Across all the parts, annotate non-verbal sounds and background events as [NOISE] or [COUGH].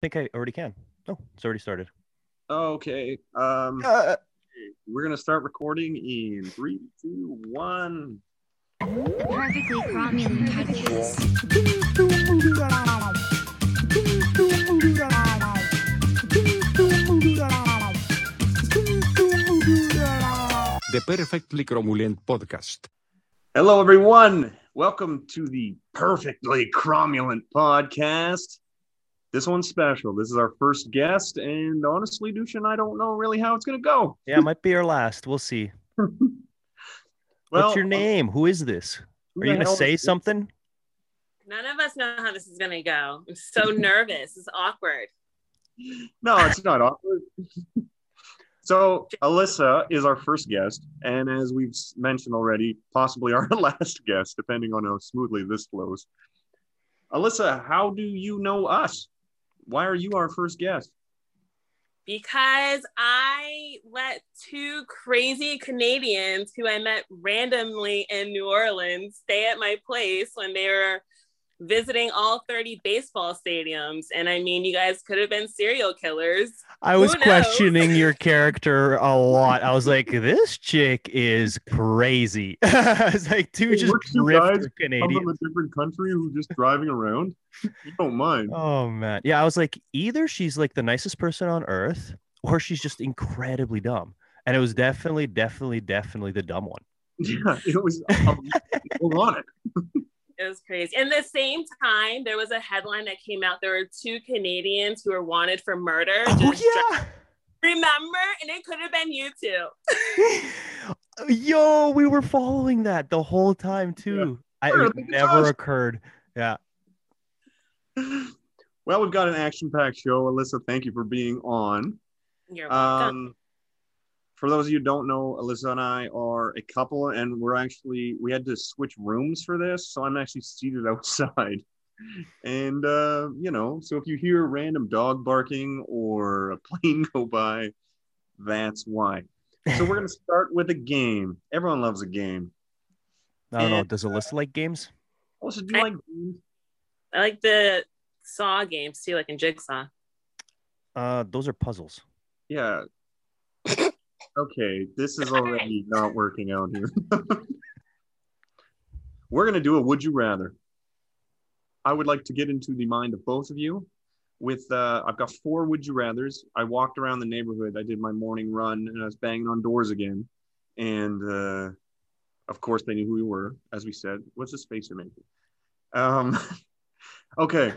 think I already can. Oh, it's already started. Okay. Um, Uh, we're gonna start recording in three, two, one. Perfectly cromulent podcast. The Perfectly Cromulent Podcast. Hello, everyone. Welcome to the Perfectly Cromulent podcast. This one's special. This is our first guest, and honestly, Dushan, I don't know really how it's gonna go. yeah, it might be our last. We'll see. [LAUGHS] Well, What's your um, name? Who is this? Are you gonna say is- something? None of us know how this is gonna go. I'm so [LAUGHS] nervous. It's awkward. No, it's not [LAUGHS] awkward. so, Alyssa is our first guest, and as we've mentioned already, possibly our last guest, depending on how smoothly this flows. Alyssa, how do you know us? Why are you our first guest? Because I let two crazy Canadians who I met randomly in New Orleans stay at my place when they were visiting all 30 baseball stadiums. And I mean, you guys could have been serial killers. I was questioning your [LAUGHS] character a lot. I was like, this chick is crazy. [LAUGHS] I was like, two Hey, just we're guys Canadian. from a different country who's just driving around. You don't mind. [LAUGHS] Oh man. Yeah, I was like, either she's like the nicest person on earth, or she's just incredibly dumb. And it was definitely, definitely, definitely the dumb one. Yeah, it was um, ironic. It was crazy. And the same time, there was a headline that came out. There were two Canadians who were wanted for murder. Oh Just dri- yeah. Remember? And it could have been you too. [LAUGHS] Yo, we were following that the whole time too. I, it never us. occurred. Yeah. Well, we've got an action-packed show. Alyssa, thank you for being on. You're welcome. Um, for those of you who don't know, Alyssa and I are a couple, and we're actually we had to switch rooms for this, so I'm actually seated [LAUGHS] outside. And uh, you know, so if you hear random dog barking or a plane [LAUGHS] go by, that's why. So we're gonna [LAUGHS] start with a game. Everyone loves a game. I don't know. Does Alyssa like games? Also, do you I- like games? I like the Saw games too, like in Jigsaw. Uh, those are puzzles. Yeah. Okay, this is [LAUGHS] already not working out here. [LAUGHS] We're going to do a would you rather. I would like to get into the mind of both of you with uh I've got four would you rathers. I walked around the neighborhood. I did my morning run and I was banging on doors again. And uh of course they knew who we were, as we said. What's this face you're making? Um [LAUGHS] okay.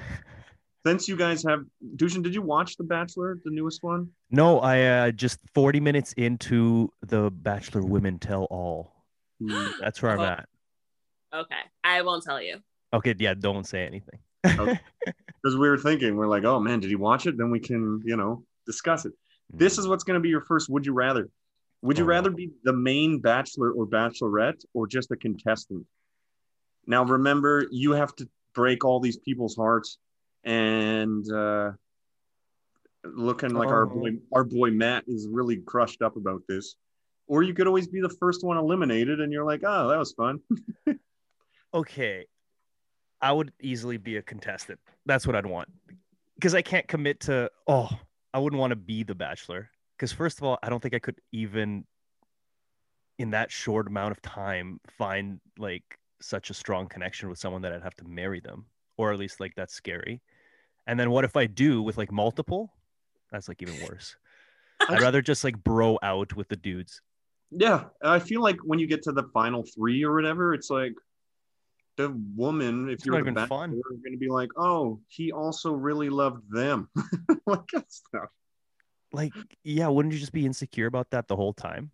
Since you guys have Dushan, did you watch The Bachelor, the newest one? No, I uh, just 40 minutes into the Bachelor Women Tell All. Hmm. That's where I'm Oh. at. Okay, I won't tell you. Okay, yeah, don't say anything. [LAUGHS] because we were thinking, we're like, oh man, did he watch it? Then we can, you know, discuss it. This is what's going to be your first. Would you rather? Would you Oh, rather be the main bachelor or bachelorette or just a contestant? Now, remember, you have to break all these people's hearts, and uh, looking like our Oh. boy, our boy Matt is really crushed up about this. Or you could always be the first one eliminated, and you're like, oh, that was fun. [LAUGHS] okay i would easily be a contestant that's what i'd want because i can't commit to oh i wouldn't want to be the bachelor because first of all i don't think i could even in that short amount of time find like such a strong connection with someone that i'd have to marry them or at least like that's scary and then what if i do with like multiple? That's like even worse. I'd rather just like bro out with the dudes. Yeah, I feel like when you get to the final three or whatever, it's like the woman, if It's you're the even bachelor, fun. are going to be like, oh, he also really loved them, [LAUGHS] like that stuff. like yeah wouldn't you just be insecure about that the whole time?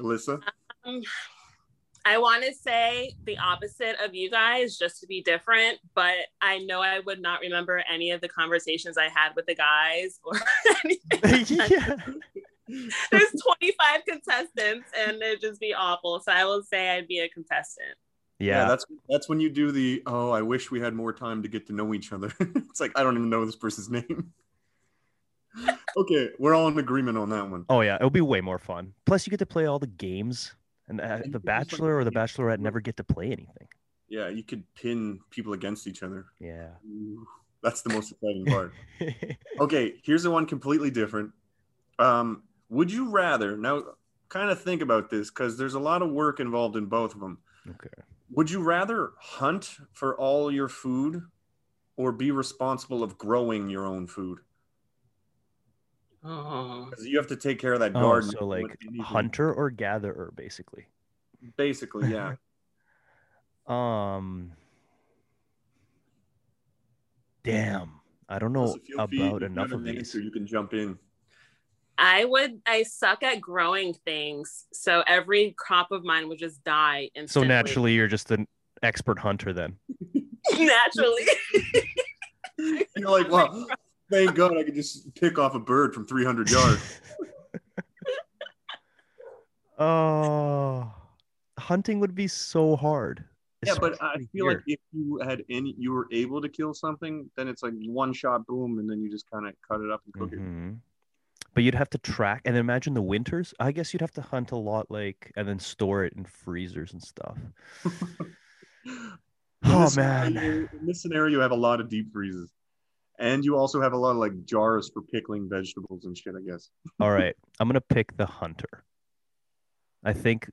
Alyssa, Um, I want to say the opposite of you guys, just to be different, but I know I would not remember any of the conversations I had with the guys or [LAUGHS] anything. yeah There's 25 contestants and it'd just be awful. So I will say I'd be a contestant. yeah that's that's when you do the oh, I wish we had more time to get to know each other. [LAUGHS] it's like I don't even know this person's name. [LAUGHS] okay, we're all in agreement on that one. Oh yeah, it'll be way more fun. Plus, you get to play all the games, and uh, the can like, Bachelor or the. Bachelorette never get to play anything. Yeah, you could pin people against each other. Yeah, Ooh, That's the most exciting part. [LAUGHS] Okay, here's the one completely different. Um, would you rather now kind of think about this because there's a lot of work involved in both of them. okay. Would you rather hunt for all your food or be responsible of growing your own food? Oh. 'Cause you have to take care of that Oh, garden. so like hunter or gatherer, basically. Basically, [LAUGHS] yeah. Um. Damn, I don't know So feel free- about if enough of an these. answer, You can jump in. I would. I suck at growing things, so every crop of mine would just die So naturally, you're just an expert hunter then. [LAUGHS] naturally. [LAUGHS] You're like, well, thank God I could just pick off a bird from 300 yards. [LAUGHS] Oh, hunting would be so hard. yeah, but I feel like if you had any, you were able to kill something, then it's like one shot, boom, and then you just kind of cut it up and cook Mhm. But you'd have to track, and imagine the winters. I guess you'd have to hunt a lot, like, and then store it in freezers and stuff. [LAUGHS] it. Oh man, scenario- in this scenario, you have a lot of deep freezes, and you also have a lot of like jars for pickling vegetables and shit. I guess. [LAUGHS] all right. I'm gonna pick the hunter. I think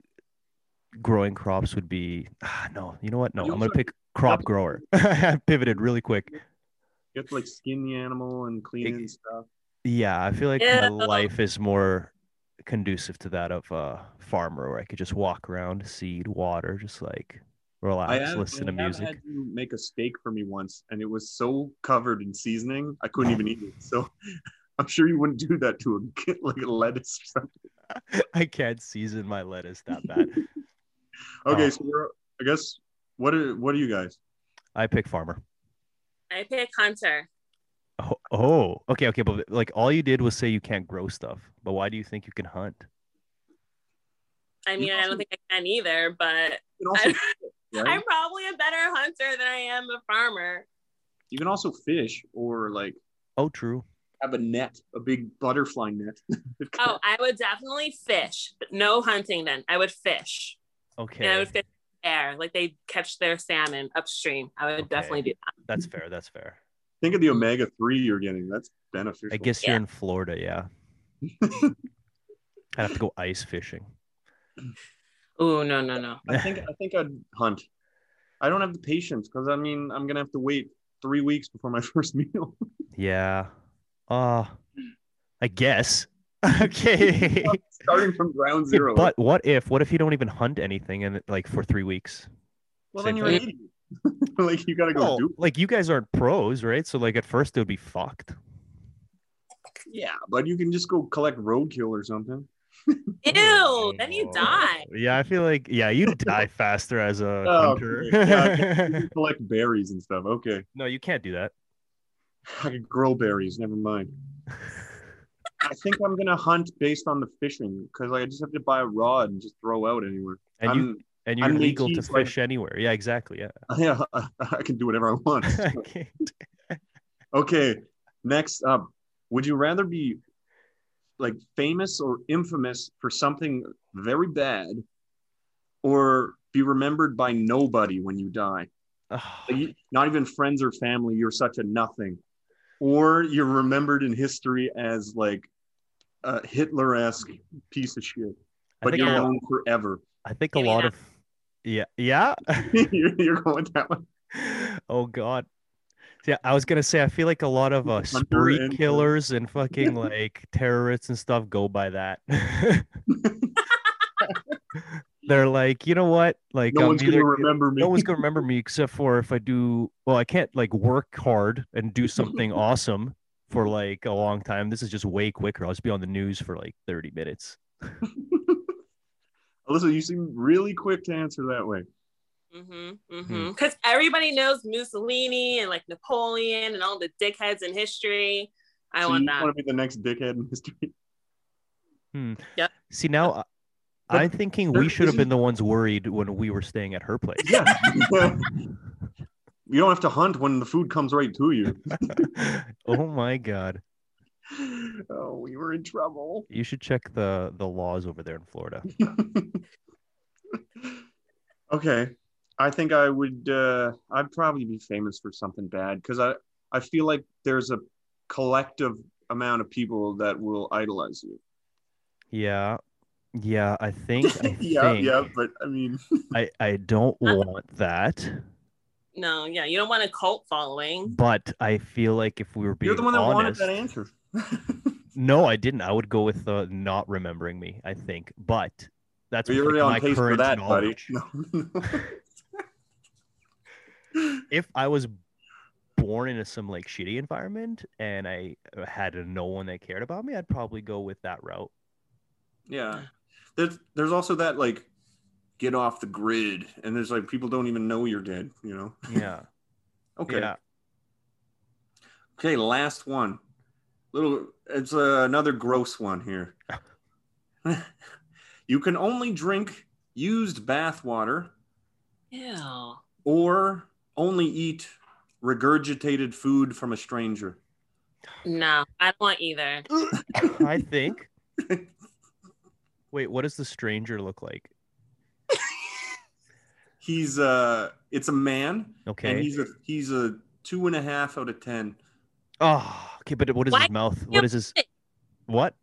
growing crops would be. Ah, no, you know what? No, You I'm gonna pick crop grower. [LAUGHS] [LAUGHS] I pivoted really quick. You have to like skin the animal and clean it and stuff. Yeah, I feel like Ew. my life is more conducive to that of a farmer where I could just walk around, seed, water, just like relax, have- listen to I have music. had you make a steak for me once, and it was so covered in seasoning, I couldn't even eat it. So [LAUGHS] I'm sure you wouldn't do that to a [LAUGHS] like a lettuce or something. [LAUGHS] I can't season my lettuce that bad. Okay, Oh. so we're I guess what are what are you guys? I pick farmer. I pick hunter. Oh, oh, okay, okay, but like all you did was say you can't grow stuff. But why do you think you can hunt? I mean, I don't think I can either, but You can also, I'm probably a better hunter than I am a farmer. you can also fish or like Oh, true. have a net, a big butterfly net. [LAUGHS] Oh, I would definitely fish, but no hunting then. I would fish. Okay, And I would fish in the air, like they catch their salmon upstream. I would Okay. definitely do that. that's fair. That's fair. Think of the omega three you're getting. That's beneficial. I guess you're in Florida, yeah. [LAUGHS] I'd have to go ice fishing. [LAUGHS] Oh no, no, no. I think I think I'd hunt. I don't have the patience because I mean I'm gonna have to wait three weeks before my [LAUGHS] first meal. Yeah. Uh I guess. [LAUGHS] okay. [LAUGHS] Starting from ground zero. but what if what if you don't even hunt anything and like for three weeks? well, same then you're an thing. idiot. like you gotta go Well, do. like you guys aren't pros, right? So like at first it would be fucked. Yeah, but you can just go collect roadkill or something. Ew, then you die. Yeah, I feel like yeah, you die faster as a Oh, hunter. Yeah, I can- you can [LAUGHS] collect berries and stuff. Okay, no, you can't do that. I can grow berries. Never mind. [LAUGHS] I think I'm gonna hunt based on the fishing because I just have to buy a rod and just throw out anywhere. And you and you're I'm legal to Métis, like- fish anywhere. Yeah, exactly. Yeah. I'm, [LAUGHS] yeah, I, I can do whatever I want. I can't. Okay, next up, would you rather be like famous or infamous for something very bad, or be remembered by nobody when you die? Like, you- not even friends or family. You're such a nothing, or you're remembered in history as like a Hitler-esque piece of shit, but you're a, known forever. I think a Give lot that. of yeah, yeah. you're, [LAUGHS] you're going that way. oh god. Yeah, I was gonna say I feel like a lot of uh, spree killers and [LAUGHS] fucking like terrorists and stuff go by that. [LAUGHS] They're like, you know what? Like, No I'm one's either gonna remember me. no one's gonna remember me except for if I do. Well, I can't like work hard and do something [LAUGHS] awesome for like a long time. This is just way quicker. I'll just be on the news for like 30 minutes. Alyssa, you seem really quick to answer that way. Mm-hmm. Mm-hmm. Because everybody knows Mussolini and like Napoleon and all the dickheads in history. I so want you that. want to be the next dickhead in history? Yeah. See now, I- But I'm thinking we should have been the ones worried when we were staying at her place. Yeah. [LAUGHS] you don't have to hunt when the food comes right to you. [LAUGHS] oh my god. Oh, we were in trouble. You should check the the laws over there in Florida. [LAUGHS] okay. I think I would uh I'd probably be famous for something bad because I I feel like there's a collective amount of people that will idolize you. Yeah. Yeah, I think I [LAUGHS] yeah, think yeah, but I mean, [LAUGHS] I, I don't want that. No, yeah, you don't want a cult following. But I feel like if we were being you're the one that honest, wanted that answer. [LAUGHS] No, I didn't. I would go with uh, not remembering me. I think, but that's You're with, already on my pace for current that, buddy. knowledge. No. If I was born in a, some like shitty environment and I had no one that cared about me, I'd probably go with that route. yeah. There's there's also that like get off the grid, and there's like people don't even know you're dead. You know. Yeah. [LAUGHS] Okay. Yeah. Okay. Last one. Little. It's uh, another gross one here. [LAUGHS] you can only drink used bath water Ew. or only eat regurgitated food from a stranger. No, I don't want either. [LAUGHS] I think. [LAUGHS] Wait, what does the stranger look like? [LAUGHS] He's uh it's a man Okay. and Okay. he's a he's a two and a half out of ten. Oh, okay, but what is Why his mouth? What is his? What?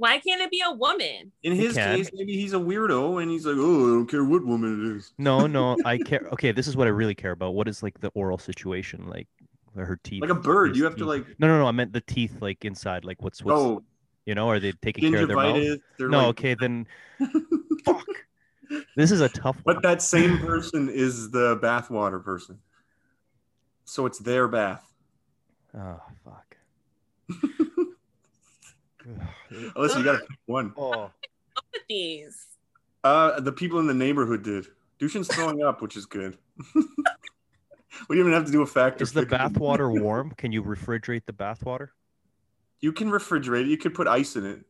Why can't it be a woman? In his case, maybe he's a weirdo and he's like, Oh, I don't care what woman it is. No, [LAUGHS] no, I care. Okay, this is what I really care about. What is like the oral situation, like her teeth? Like a bird. You have to like No, no, no. I meant the teeth, like inside. Like what's what's oh you know? Are they taking care of their mouth? No, like, okay, then [LAUGHS] fuck. This is a tough one. But that same [LAUGHS] person is the bathwater person. So it's their bath. Oh fuck. [SIGHS] Unless you gotta pick one. oh, these. Uh the people in the neighborhood did. Dushan's throwing up, which is good. [LAUGHS] we don't even have to do a factor. is the pick. bath water [LAUGHS] warm? Can you refrigerate the bath water? You can refrigerate it. You could put ice in it.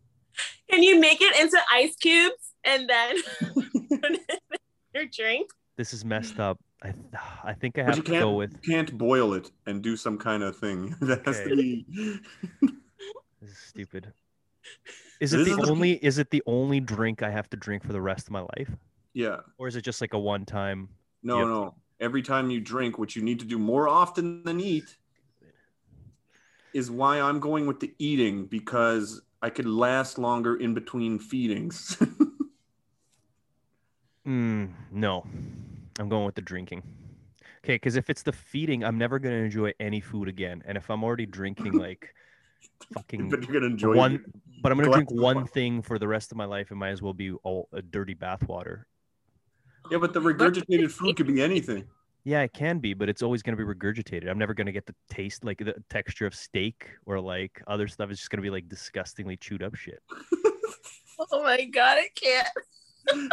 Can you make it into ice cubes and then put it in your drink? This is messed up. I I think I have to go with you can't boil it and do some kind of thing. [LAUGHS] That has to be this is stupid. Is This the the- only is it the only drink I have to drink for the rest of my life? yeah. Or is it just like a one time No, no. Every time you drink, which you need to do more often than eat, is why I'm going with the eating because I could last longer in between feedings. [LAUGHS] Mm, no, I'm going with the drinking. Okay, because if it's the feeding, I'm never gonna enjoy any food again. And if I'm already drinking [LAUGHS] like fucking but you're gonna enjoy one, it. but I'm gonna glass drink one water. thing for the rest of my life, it might as well be all a dirty bathwater. Yeah, but the regurgitated food could be anything. Yeah, it can be, but it's always gonna be regurgitated. I'm never gonna get the taste, like the texture of steak or like other stuff. It's just gonna be like disgustingly chewed up shit. [LAUGHS] Oh my god, I can't. [LAUGHS]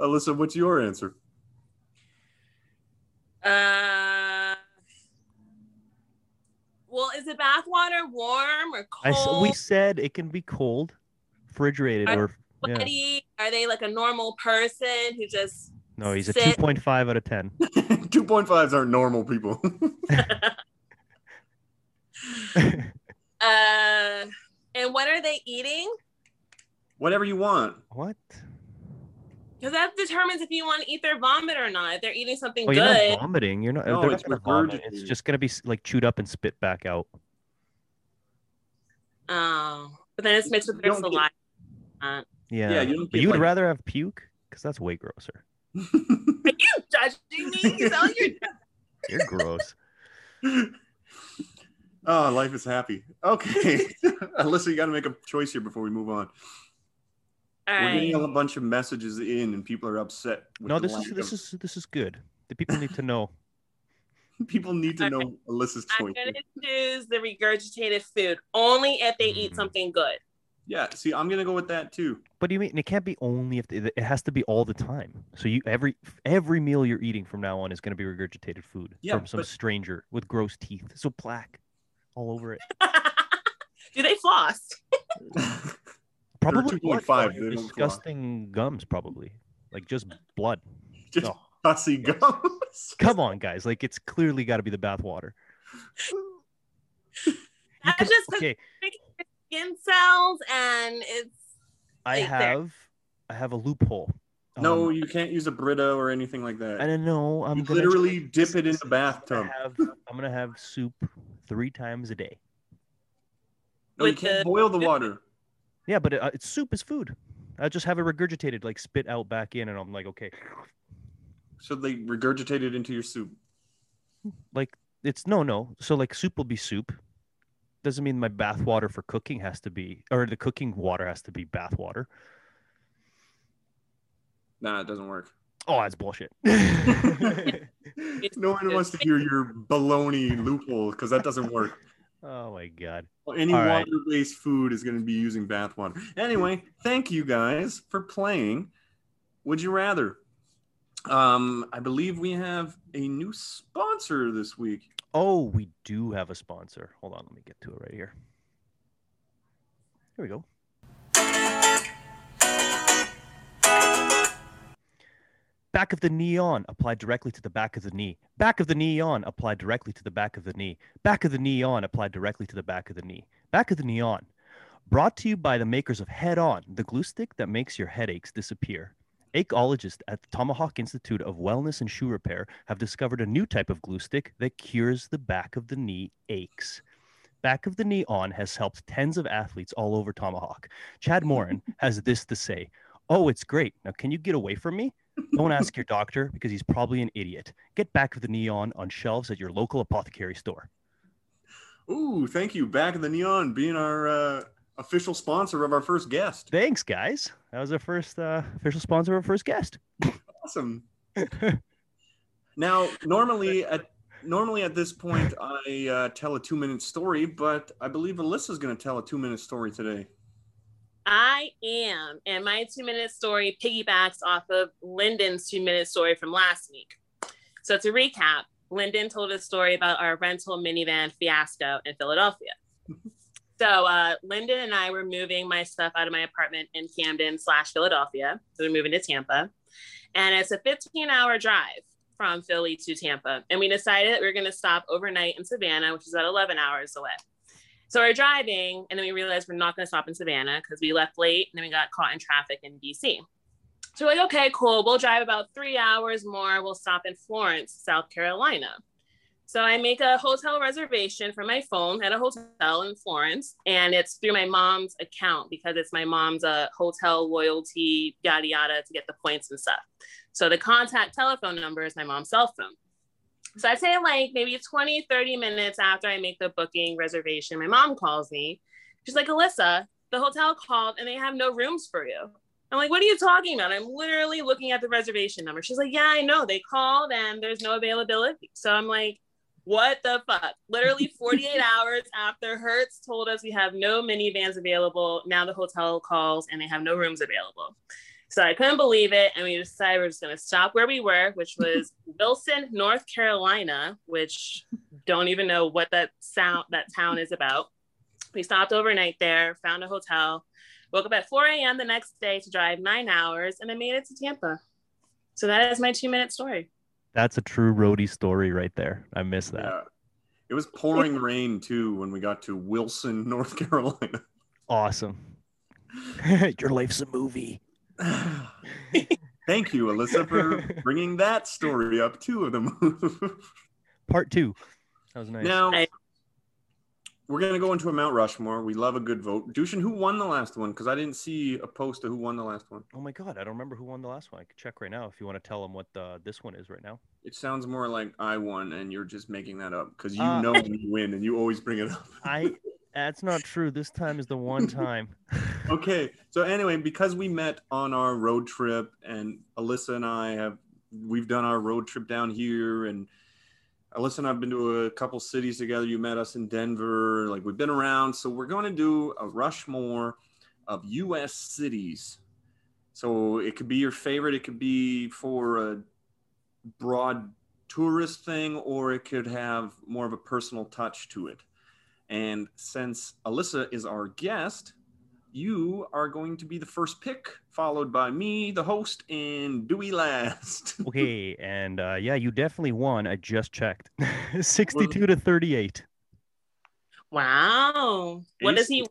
Alyssa, what's your answer? Uh well, is the bath water warm or I s- cold? we said it can be cold, refrigerated, I- or yeah. sweaty? Are they like a normal person who just no, he's a 2.5 out of 10. [LAUGHS] 2.5s aren't normal people. [LAUGHS] [LAUGHS] uh and what are they eating? Whatever you want. what? Because that determines if you want to eat their vomit or not. If they're eating something Oh, you're good. not vomiting. You're not. No, they're it's not gonna vomit. It's just gonna be like chewed up and spit back out. Oh, but then it's mixed with You their don't get- Yeah. Yeah, You but you'd like- rather have puke because that's way grosser. Are you judging me? You sound you're [LAUGHS] [LAUGHS] You're gross. [LAUGHS] oh, life is happy. Okay. Alyssa, you got to make a choice here before we move on. All We're getting right. a bunch of messages in, and people are upset. with no, the this is lack this is this is good. The people need to know. [LAUGHS] people need to Okay. know Alyssa's I'm choice. gonna choose the regurgitated food only if they eat Mm. something good. Yeah, see, I'm gonna go with that too. But do you mean it can't be only if it has to be all the time. So you every every meal you're eating from now on is going to be regurgitated food Yeah, from some but- stranger with gross teeth. So plaque all over it. [LAUGHS] Do they floss? [LAUGHS] Probably 2.5, though, they don't floss. disgusting gums, probably like just blood. [LAUGHS] Just No. pussy gums. [LAUGHS] Come on, guys! Like it's clearly got to be the bath water. You That's can- just 'cause okay. skin cells and it's I like there. have I have a loophole. No, Um, you can't use a Brita or anything like that. I don't know. I'm you literally change dip it in this. the I'm bathtub. gonna have, I'm gonna have soup three times a day. No, you can't boil the water. Yeah, but it, uh, it's soup is food. I just have it regurgitated, like spit out back in, and I'm like, okay, So they regurgitate it into your soup. like it's no, no. So like soup will be soup. Doesn't mean my bath water for cooking has to be, or the cooking water has to be bath water. Nah, it doesn't work. Oh, that's bullshit. [LAUGHS] [LAUGHS] [LAUGHS] no one wants to hear your baloney loophole because that doesn't work. Oh my god. Any All right. water-based food is going to be using bath water. Anyway, thank you guys for playing. Would you rather? Um, I believe we have a new sponsor this week. Oh, we do have a sponsor. Hold on, let me get to it right here. Here we go. Back of the knee on, applied directly to the back of the knee. Back of the knee on, applied directly to the back of the knee. Back of the knee on, applied directly to the back of the knee. Back of the knee on. Brought to you by the makers of Head On, the glue stick that makes your headaches disappear. Acheologists at the Tomahawk Institute of Wellness and Shoe Repair have discovered a new type of glue stick that cures the back of the knee aches. Back of the Knee On has helped tens of athletes all over Tomahawk. Chad Morin [LAUGHS] has this to say Oh, it's great. Now, can you get away from me? Don't ask your doctor because he's probably an idiot. Get Back of the Neon On shelves at your local apothecary store. Ooh, thank you. Back of the Knee On being our uh, official sponsor of our first guest. Thanks, guys. That was our first uh, official sponsor, of our first guest. Awesome. [LAUGHS] now, normally at normally at this point, I uh, tell a two-minute story, but I believe Alyssa's going to tell a two-minute story today. I am, and my two minute story piggybacks off of Lyndon's two minute story from last week. So to recap, Lyndon told a story about our rental minivan fiasco in Philadelphia. [LAUGHS] So uh, Lyndon and I were moving my stuff out of my apartment in Camden slash Philadelphia. So we're moving to Tampa, and it's a 15 hour drive from Philly to Tampa. And we decided that we are going to stop overnight in Savannah, which is about 11 hours away. So we're driving, and then we realized we're not going to stop in Savannah because we left late, and then we got caught in traffic in DC. So we're like, okay, cool. We'll drive about three hours more. We'll stop in Florence, South Carolina. So I make a hotel reservation from my phone at a hotel in Florence, and it's through my mom's account because it's my mom's uh, hotel loyalty, yada yada, to get the points and stuff. So the contact telephone number is my mom's cell phone. So I'd say like maybe 20, 30 minutes after I make the booking reservation, my mom calls me. She's like, Alyssa, the hotel called and they have no rooms for you. I'm like, what are you talking about? I'm literally looking at the reservation number. She's like, yeah, I know. They called and there's no availability. So I'm like, what the fuck? Literally [LAUGHS] 48 hours after Hertz told us we have no minivans available. Now the hotel calls and they have no rooms available. So I couldn't believe it. And we decided we're just going to stop where we were, which [LAUGHS] was Wilson, North Carolina, which don't even know what that sound, that town is about. We stopped overnight there, found a hotel, woke up at 4 a.m. the next day to drive nine hours, and then made it to Tampa. So that is my two minute story. That's a true roadie story right there. I miss that. Yeah. It was pouring [LAUGHS] rain too when we got to Wilson, [LAUGHS] North Carolina. Awesome. Your life's a movie. [SIGHS] Thank you, Alyssa, for [LAUGHS] bringing that story up. Two of them. [LAUGHS] Part two. That was nice. now, I- we're going to go into a Mount Rushmore. We love a good vote. Dushan, who won the last one? Because I didn't see a post of who won the last one. oh my god, I don't remember who won the last one. I could check right now if you want to tell them what the, this one is right now. It sounds more like I won and you're just making that up because you Uh, know when you win and you always bring it up. I that's not true. This time is the one [LAUGHS] time. okay. So anyway, because we met on our road trip and Alyssa and I have we've done our road trip down here and Alyssa and I've been to a couple cities together. You met us in Denver. Like we've been around. So we're going to do a Rushmore of US cities. So it could be your favorite, it could be for a broad tourist thing or it could have more of a personal touch to it. And since Alyssa is our guest, you are going to be the first pick, followed by me, the host, and Dewey last. [LAUGHS] Okay, and uh, yeah, you definitely won. I just checked. [LAUGHS] 62 to 38. Wow. What does Tasty. he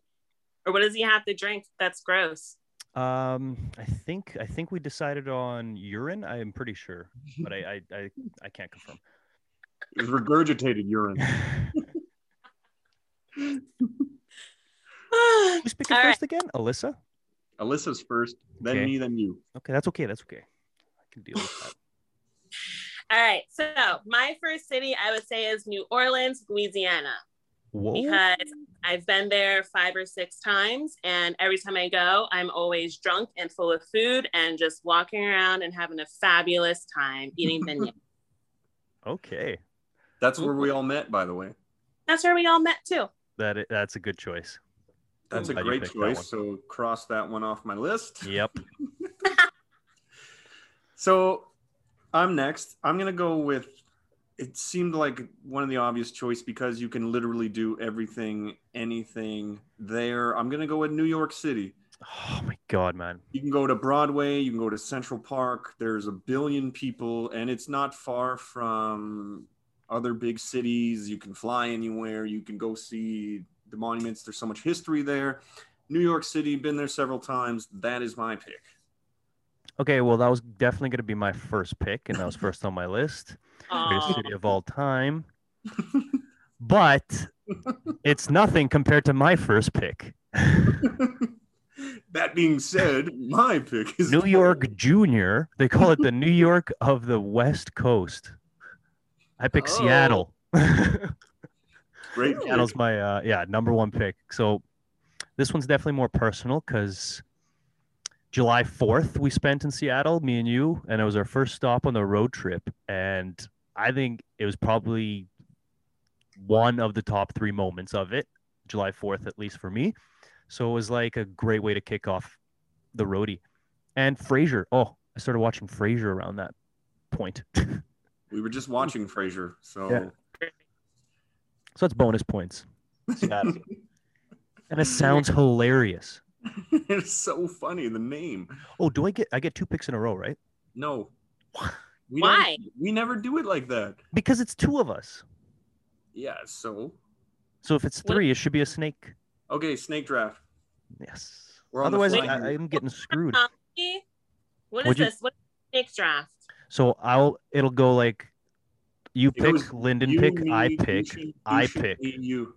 or what does he have to drink? That's gross. Um, I think I think we decided on urine. I am pretty sure, but I I I, I can't confirm. It was regurgitated urine. [LAUGHS] [SIGHS] Who's picking All right. first again? Alyssa. Alyssa's first, then Okay. me, then you. Okay, that's okay. That's okay. I can deal with that. [SIGHS] All right. So my first city I would say is New Orleans, Louisiana, Whoa. because I've been there five or six times, and every time I go, I'm always drunk and full of food and just walking around and having a fabulous time eating [LAUGHS] beignets. Okay, That's where mm-hmm. we all met, by the way. That's where we all met too. That i- that's a good choice. That's a Glad you great choice. So cross that one off my list. Yep. [LAUGHS] So I'm next. I'm gonna go with. It seemed like one of the obvious choice because you can literally do everything, anything there. I'm gonna go with New York City. Oh my god, man. You can go to Broadway. You can go to Central Park. There's a billion people, and it's not far from other big cities. You can fly anywhere. You can go see the monuments. There's so much history there. New York City, been there several times. That is my pick. Okay, well that was definitely going to be my first pick, and that was first on my list. Greatest city of all time. [LAUGHS] But it's nothing compared to my first pick. [LAUGHS] that being said, my pick is New [LAUGHS] York Junior. They call it the New York of the West Coast. I pick Oh. Seattle. [LAUGHS] Great. Seattle's pick. my uh, yeah number one pick. So this one's definitely more personal because July fourth we spent in Seattle, me and you, and it was our first stop on the road trip, and I think it was probably one of the top three moments of it. July fourth, at least for me. So it was like a great way to kick off the roadie. And Frasier. Oh, I started watching Frasier around that point. [LAUGHS] so We were just watching Frasier, so Yeah. that's bonus points. [LAUGHS] And it sounds hilarious. [LAUGHS] it's so funny. The name. Oh, do I get I get two picks in a row, right? No. [LAUGHS] We Why? We never do it like that. Because it's two of us. Yeah. So So if it's What- three, it should be a snake. okay, snake draft. Yes. We're Otherwise, I, I'm getting screwed. Honestly, What is Would you- this? What is snake draft? So I'll it'll go like you It pick, goes Lyndon You, pick, me, I pick, Dushy, I pick. me, You.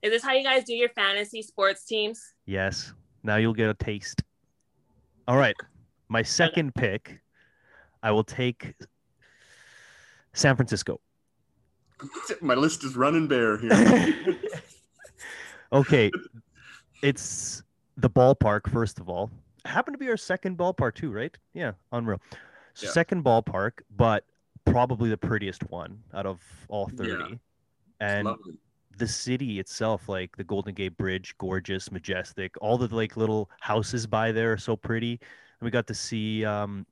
Is this how you guys do your fantasy sports teams? Yes. Now you'll get a taste. All right. My second pick, I will take San Francisco. [LAUGHS] My list is running bare here. [LAUGHS] okay. [LAUGHS] It's the ballpark, first of all. Happened to be our second ballpark, too, right? Yeah, unreal. Yeah. Second ballpark, but probably the prettiest one out of all 30. Yeah. And the city itself, like the Golden Gate Bridge, gorgeous, majestic. All the like little houses by there are so pretty. And we got to see um,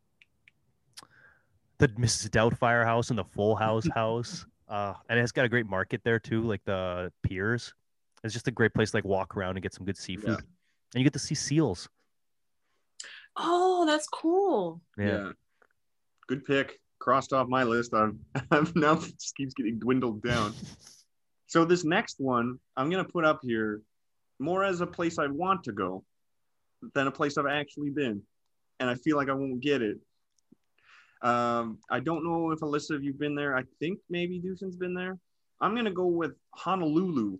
the [LAUGHS] Mrs. Doubtfire house and the Full House [LAUGHS] house. Uh, and it's got a great market there too, like the piers. It's just a great place to like walk around and get some good seafood. Yeah. And you get to see seals. Oh, that's cool. Yeah. Good pick. Crossed off my list. I'm, [LAUGHS] I'm now just keeps getting dwindled down. [LAUGHS] So this next one, I'm gonna put up here more as a place I want to go than a place I've actually been, and I feel like I won't get it. Um, I don't know if Alyssa, if you've been there. I think maybe Dushan's been there. I'm gonna go with Honolulu.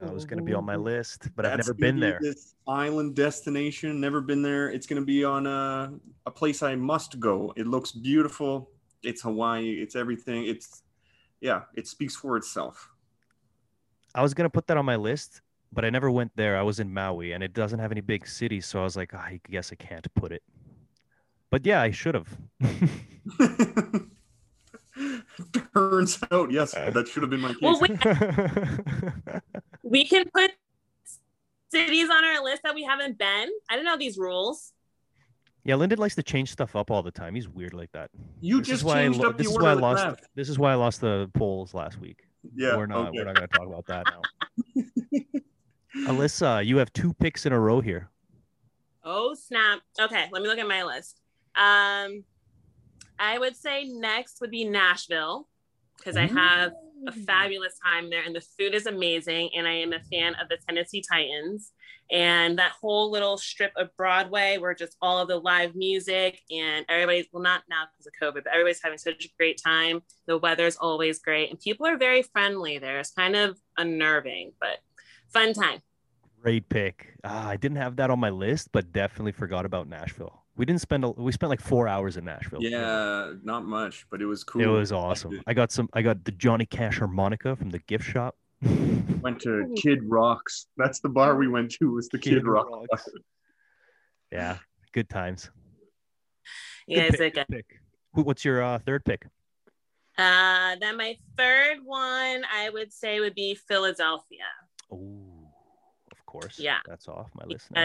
That was going to be on my list, but I've never been be there. This island destination, never been there. It's gonna be on a, a place I must go. It looks beautiful. It's Hawaii. It's everything. It's yeah. It speaks for itself. I was gonna put that on my list, but I never went there. I was in Maui, and it doesn't have any big cities, so I was like, "Ah, I guess I can't put it. But yeah, I should have. [LAUGHS] [LAUGHS] Turns [LAUGHS] out, yes, that should have been my case. Well, [LAUGHS] wait, we can put cities on our list that we haven't been. I don't know these rules. yeah, Lyndon likes to change stuff up all the time. He's weird like that. you this is just why I changed lo- up the this is order why I of the lost. draft. This is why I lost the polls last week. Yeah, we're not. okay. We're not going to talk about that now. [LAUGHS] Alyssa, you have two picks in a row here. Oh snap! Okay, let me look at my list. Um, I would say next would be Nashville because I have a fabulous time there, and the food is amazing. And I am a fan of the Tennessee Titans and that whole little strip of Broadway where just all of the live music and everybody's well, not now because of COVID, but everybody's having such a great time. The weather's always great, and people are very friendly there. It's kind of unnerving, but fun time. Great pick. Ah, I didn't have that on my list, but definitely forgot about Nashville. We didn't spend a, we spent like four hours in Nashville. Yeah, not much, but it was cool. It was awesome. I got some. I got the Johnny Cash harmonica from the gift shop. Went to [LAUGHS] Kid Rocks. That's the bar we went to. Was the Kid, Kid Rock? Rocks. yeah, good times. You guys Good are pick, good. good pick. Who- What's your uh, third pick? Uh, then my third one I would say would be Philadelphia. Oh, of course. Yeah. that's off my list now.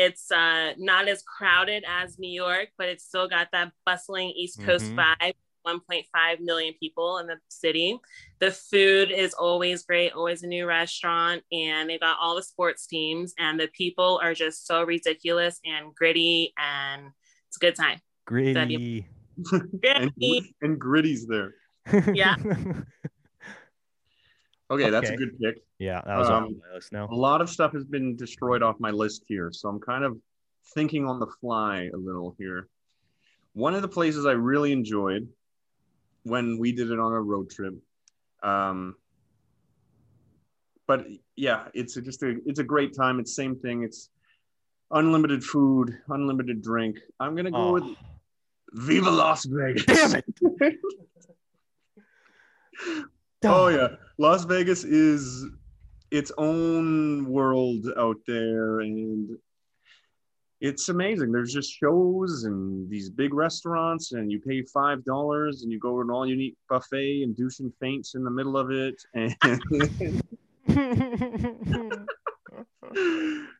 Because it's uh, not as crowded as New York, but it's still got that bustling East Coast Mhm. vibe. 1.5 million people in the city. The food is always great, always a new restaurant, and they got all the sports teams, and the people are just so ridiculous and gritty, and it's a good time. [LAUGHS] Gritty. and, Gritty. and Gritty's there. [LAUGHS] Yeah. [LAUGHS] Okay, that's a good pick. yeah, that was on Um, my list now. A lot of stuff has been destroyed off my list here, so I'm kind of thinking on the fly a little here. One of the places I really enjoyed when we did it on a road trip, um, but yeah, it's a- just a it's a great time. It's same thing. It's unlimited food, unlimited drink. I'm gonna go Oh, with Viva Las Vegas. damn it! [LAUGHS] Oh yeah, Las Vegas is its own world out there, and it's amazing. There's just shows and these big restaurants, and you pay five dollars, and you go to an all-you-eat buffet and do some faints in the middle of it, and [LAUGHS]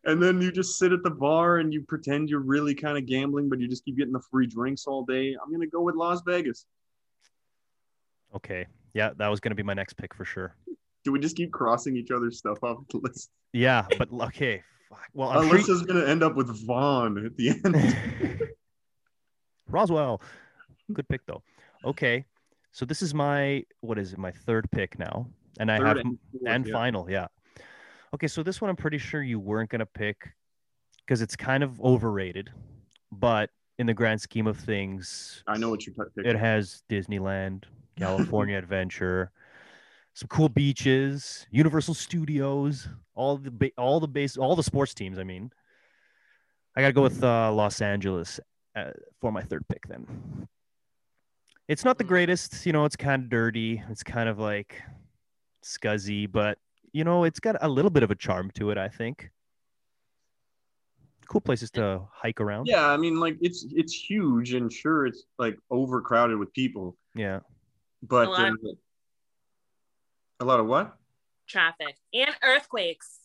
and then you just sit at the bar and you pretend you're really kind of gambling, but you just keep getting the free drinks all day. I'm gonna go with Las Vegas. Okay, yeah, that was gonna be my next pick for sure. Do we just keep crossing each other's stuff off the list? Yeah, but okay. fuck. Well, I'm sure Alyssa's gonna end up with Vaughn at the end. [LAUGHS] Roswell. Good pick though. Okay. So this is my what is it? My third pick now. And I Third have and fourth, and yeah. final, yeah. Okay, so this one I'm pretty sure you weren't gonna pick because it's kind of overrated, but in the grand scheme of things, I know what you're picking. it has Disneyland, California [LAUGHS] Adventure, some cool beaches, Universal Studios, all the ba- all the base, all the sports teams. I mean, I gotta go with uh, Los Angeles uh, for my third pick. Then it's not the greatest, you know. It's kind of dirty. It's kind of like scuzzy, but you know, it's got a little bit of a charm to it. I think. Cool places to hike around. Yeah, I mean, like it's it's huge, and sure, it's like overcrowded with people, Yeah. But A lot uh, of- a lot of what? Traffic and earthquakes.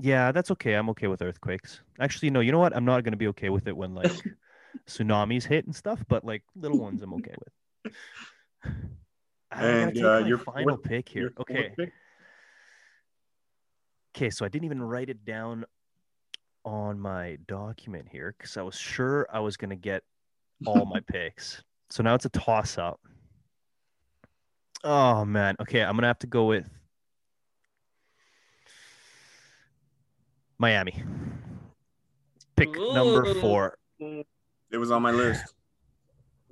Yeah, that's okay. I'm okay with earthquakes. Actually, no, you know what? I'm not going to be okay with it when like [LAUGHS] tsunamis hit and stuff, but like little ones I'm okay with. [SIGHS] And, uh, your final fourth- pick here. Okay. pick? Okay, so I didn't even write it down on my document here because I was sure I was going to get all my [LAUGHS] picks. So now it's a toss up. Oh man. Okay, I'm going to have to go with Miami. Pick number 4. It was on my list.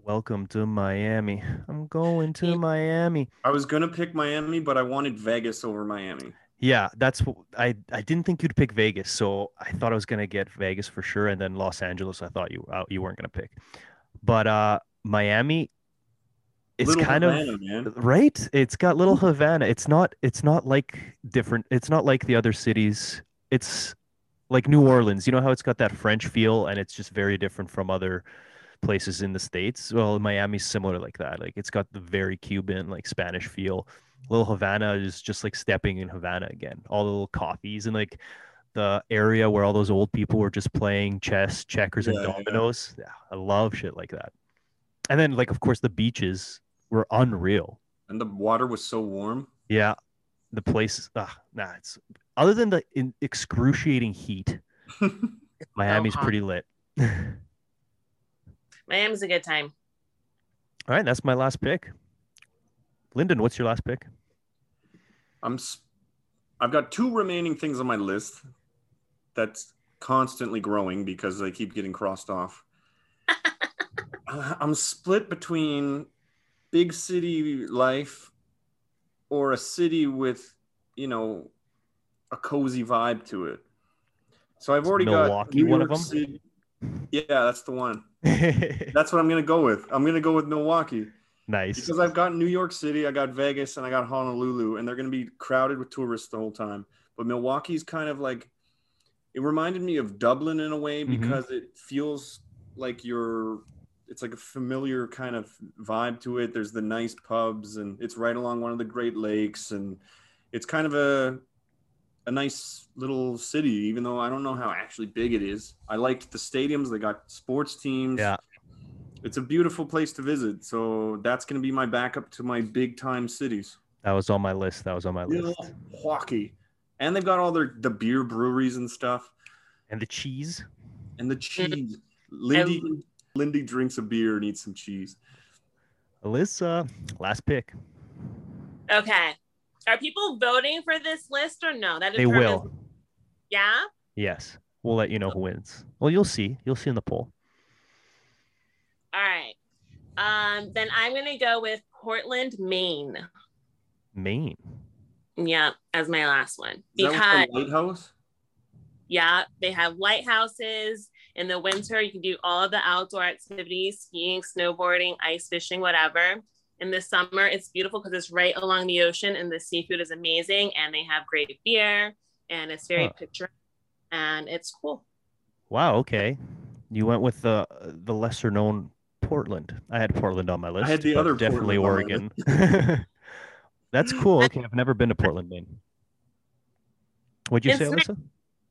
Welcome to Miami. I'm going to Miami. I was gonna pick Miami, but I wanted Vegas over Miami. Yeah, that's what I I didn't think you'd pick Vegas, so I thought I was gonna get Vegas for sure, and then Los Angeles. I thought you uh, you weren't gonna pick, but uh, Miami, it's Little kind Havana, of man. right. It's got little Havana. It's not it's not like different. It's not like the other cities. It's like New Orleans. You know how it's got that French feel, and it's just very different from other places in the states. Well, Miami's similar like that. Like it's got the very Cuban, like Spanish feel. Little Havana is just like stepping in Havana again. All the little coffees and like the area where all those old people were just playing chess, checkers, and Yeah, yeah. dominoes. Yeah, I love shit like that. And then, like, of course, the beaches were unreal. And the water was so warm. Yeah, the place. Ah, nah, it's other than the in excruciating heat. [LAUGHS] Miami's hot. pretty lit. [LAUGHS] Miami's a good time. All right, that's my last pick. Lyndon, what's your last pick? I'm. s- I've got two remaining things on my list that's constantly growing because they keep getting crossed off. [LAUGHS] Uh, I'm split between big city life or a city with, you know, a cozy vibe to it. So I've already Milwaukee got New one of them? City- Yeah, that's the one. [LAUGHS] That's what I'm gonna go with. I'm gonna go with Milwaukee. nice. Because I've got New York City, I got Vegas, and I got Honolulu, and they're going to be crowded with tourists the whole time. But Milwaukee's kind of like, it reminded me of Dublin in a way Mhm. because it feels like you're, it's like a familiar kind of vibe to it. There's the nice pubs, and it's right along one of the Great Lakes, and it's kind of a, a nice little city, even though I don't know how actually big it is. I liked the stadiums; they got sports teams Yeah. it's a beautiful place to visit. So that's going to be my backup to my big time cities. That was on my list. That was on my list. Milwaukee. And they've got all their the beer breweries and stuff And the cheese. and the cheese. Lindy Lindy drinks a beer and eats some cheese. Alyssa, last pick. Okay. Are people voting for this list or no? That They determines- will. Yeah. Yes. We'll let you know who wins. Well, you'll see. You'll see in the poll. All right. Um, then I'm gonna go with Portland, Maine. Maine. Yeah, as my last one Is because with the lighthouse? yeah, they have lighthouses. In the winter, you can do all of the outdoor activities: skiing, snowboarding, ice fishing, whatever. In the summer, it's beautiful because it's right along the ocean, and the seafood is amazing, and they have great beer, and it's very Huh. picturesque, and it's cool. Wow. Okay. You went with the the lesser known Portland. I had Portland on my list. I had the other definitely Portland Oregon. [LAUGHS] [LAUGHS] That's cool. Okay, I've never been to Portland, Maine. What'd you say, It's Alyssa?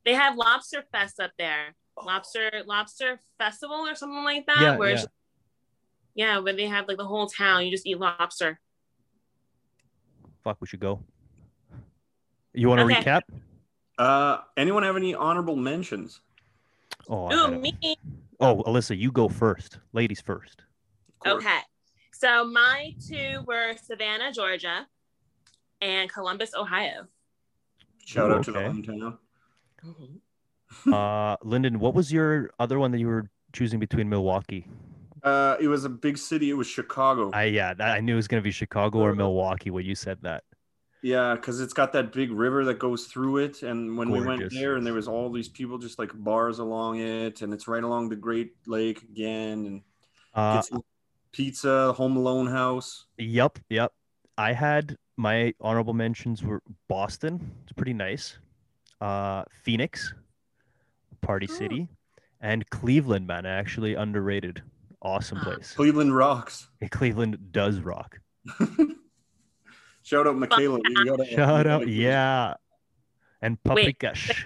They have Lobster Fest up there, lobster lobster festival or something like that. Yeah, where yeah. it's- yeah, where they have like the whole town. You just eat lobster. Fuck, we should go. You want to Okay. recap? Uh, anyone have any honorable mentions? Oh, Ooh, had it. me. oh, Alyssa, you go first. Ladies first. Okay. So my two were Savannah, Georgia, and Columbus, Ohio. Shout Ooh, out to the okay. hometown. Uh, Lyndon, what was your other one that you were choosing between Milwaukee? Uh, it was a big city. It was Chicago. I yeah, I knew it was gonna be Chicago or Milwaukee when you said that. Yeah, because it's got that big river that goes through it. And when we went there, and there was all these people just like bars along it, and it's right along the Great Lake again, and Uh, pizza, Home Alone house. Yep, yep. I had my honorable mentions were Boston. It's pretty nice. Uh, Phoenix, Party Oh. City, and Cleveland. Man, actually underrated. Awesome Ah. place. Cleveland rocks. [LAUGHS] Hey, Cleveland does rock. Shout out Michaela. You gotta, you Shout out, yeah. And Wait. Paprikash.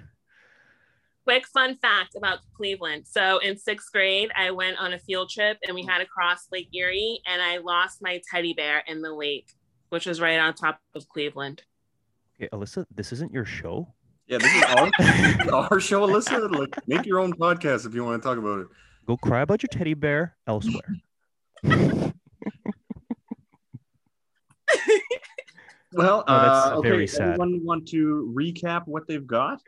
Quick fun fact about Cleveland. So in sixth grade, I went on a field trip and we had to cross Lake Erie, and I lost my teddy bear in the lake, which was right on top of Cleveland. Okay, Alyssa, this isn't your show. Yeah, this is our, this is our show, Alyssa. Like, make your own podcast if you want to talk about it. Go cry about your teddy bear elsewhere. [LAUGHS] Well, No, that's uh, okay. very sad. Anyone want to recap what they've got?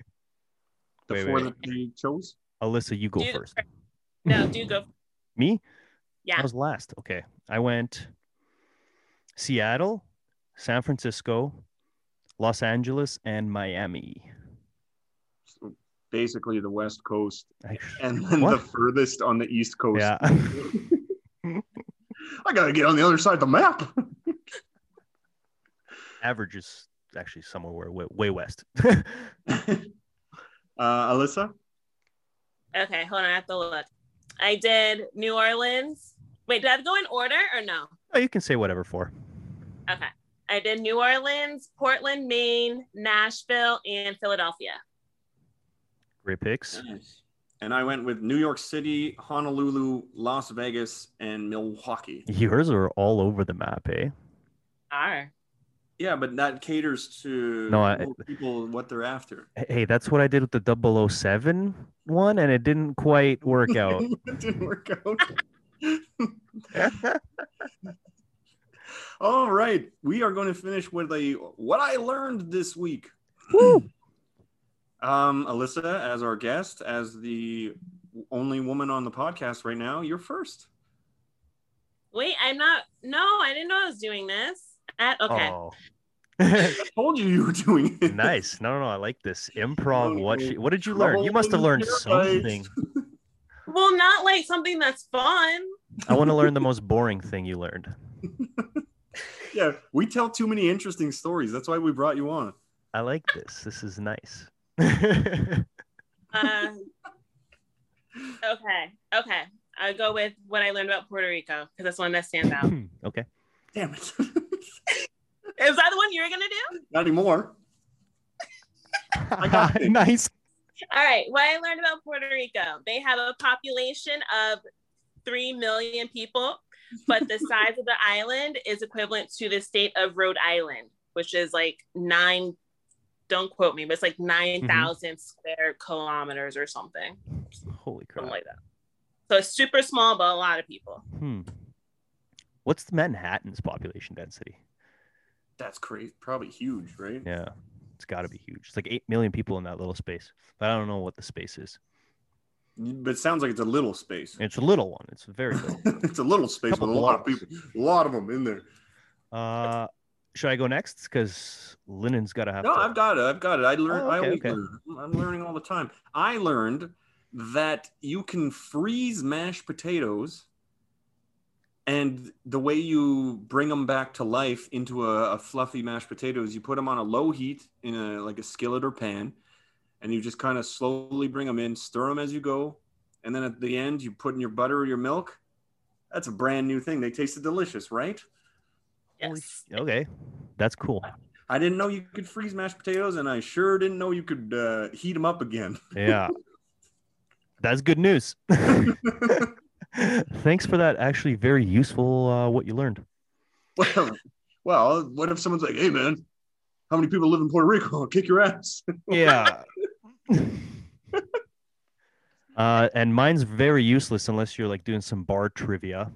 The Wait, four wait. that they chose. Alyssa, you go Do- first. No, do go. Me? Yeah. I was last. Okay. I went Seattle, San Francisco, Los Angeles, and Miami. So basically, the West Coast, and [LAUGHS] then What? the furthest on the East Coast. Yeah. [LAUGHS] I gotta get on the other side of the map. [LAUGHS] Average is actually somewhere way, way west. uh, Alyssa. Okay, hold on. I have to look. I did New Orleans. Wait, did I go in order or no? oh, you can say whatever for. Okay. I did New Orleans, Portland, Maine, Nashville, and Philadelphia. Great picks. And I went with New York City, Honolulu, Las Vegas, and Milwaukee. Yours are all over the map, eh? R. Yeah, but that caters to No, I- people what they're after. Hey, that's what I did with the 007 one, and it didn't quite work out. [LAUGHS] it didn't work out. [LAUGHS] All right, we are going to finish with a what I learned this week. Um, Alyssa, as our guest, as the only woman on the podcast right now, you're first. Wait, I'm not. No, I didn't know I was doing this. At, okay. Oh. I [LAUGHS] told you you were doing it. nice. No, no, no. I like this improv. What? She, what did you learn? You must have learned something. [LAUGHS] Well, not like something that's fun. I want to learn the most boring thing you learned. [LAUGHS] Yeah, we tell too many interesting stories. That's why we brought you on. I like this. This is nice. Uh, [LAUGHS] okay. Okay. I'll go with what I learned about Puerto Rico because that's one that stands out. [LAUGHS] Okay. Damn it. [LAUGHS] Is that the one you're going to do? Not anymore. I got nice. All right. What I learned about Puerto Rico they have a population of 3 million people, but the size of the island is equivalent to the state of Rhode Island, which is like nine, don't quote me, but it's like 9,000 square kilometers or something, Holy crap. something like that. So it's super small, but a lot of people. Hmm. What's the Manhattan's population density? That's crazy. Probably huge, right? Yeah, it's got to be huge. It's like eight million people in that little space, but I don't know what the space is. But it sounds like it's a little space. It's a little one. It's very [LAUGHS] little. it's a little space with a lot of people, a lot of them in there. Uh, should I go next? Because Lyndon's got to have. No, to... I've got it. I've got it. I learned. Oh, I okay, always okay. learn. I'm learning all the time. I learned that you can freeze mashed potatoes, and the way you bring them back to life into a, a fluffy mashed potatoes, you put them on a low heat in a like a skillet or pan, and you just kind of slowly bring them in, stir them as you go, and then at the end you put in your butter or your milk. That's a brand new thing. They tasted delicious, right? Holy Yes. sh- Okay, that's cool. I didn't know you could freeze mashed potatoes, and I sure didn't know you could uh, heat them up again. [LAUGHS] Yeah, that's good news. [LAUGHS] Thanks for that. Actually, very useful. Uh, what you learned. well, well, what if someone's like, "Hey, man, how many people live in Puerto Rico? I'll [LAUGHS] kick your ass." Yeah. uh, and mine's very useless unless you're like doing some bar trivia.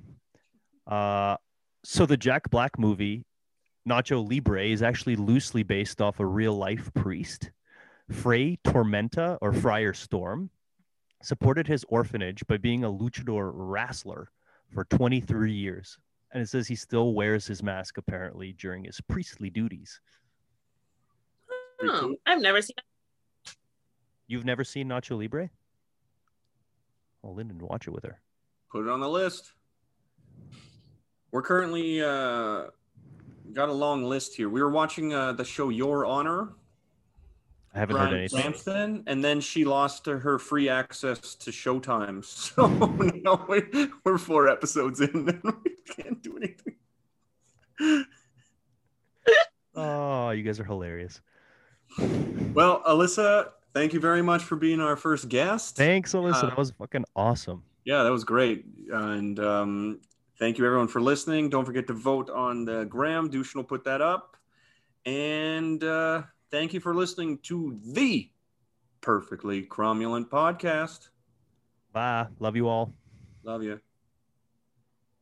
Uh, so the Jack Black movie, Nacho Libre, is actually loosely based off a real life priest. Fray Tormenta or Friar Storm supported his orphanage by being a luchador wrestler for 23 years. And it says he still wears his mask apparently during his priestly duties. Oh, I've never seen You've never seen Nacho Libre? Well, Lyndon, watch it with her. Put it on the list. We're currently uh, got a long list here. We were watching uh, the show Your Honor, I haven't heard Bryan anything. Cranston, and then she lost her free access to Showtime. [LAUGHS] So now we're, we're four episodes in, and [LAUGHS] we can't do anything. Oh, you guys are hilarious. Well, Alyssa, thank you very much for being our first guest. Thanks, Alyssa. Uh, that was fucking awesome. Yeah, that was great. And um, thank you everyone for listening. Don't forget to vote on the gram. Dushan will put that up. And uh, thank you for listening to the Perfectly Cromulent podcast. Bye. Love you all. Love you.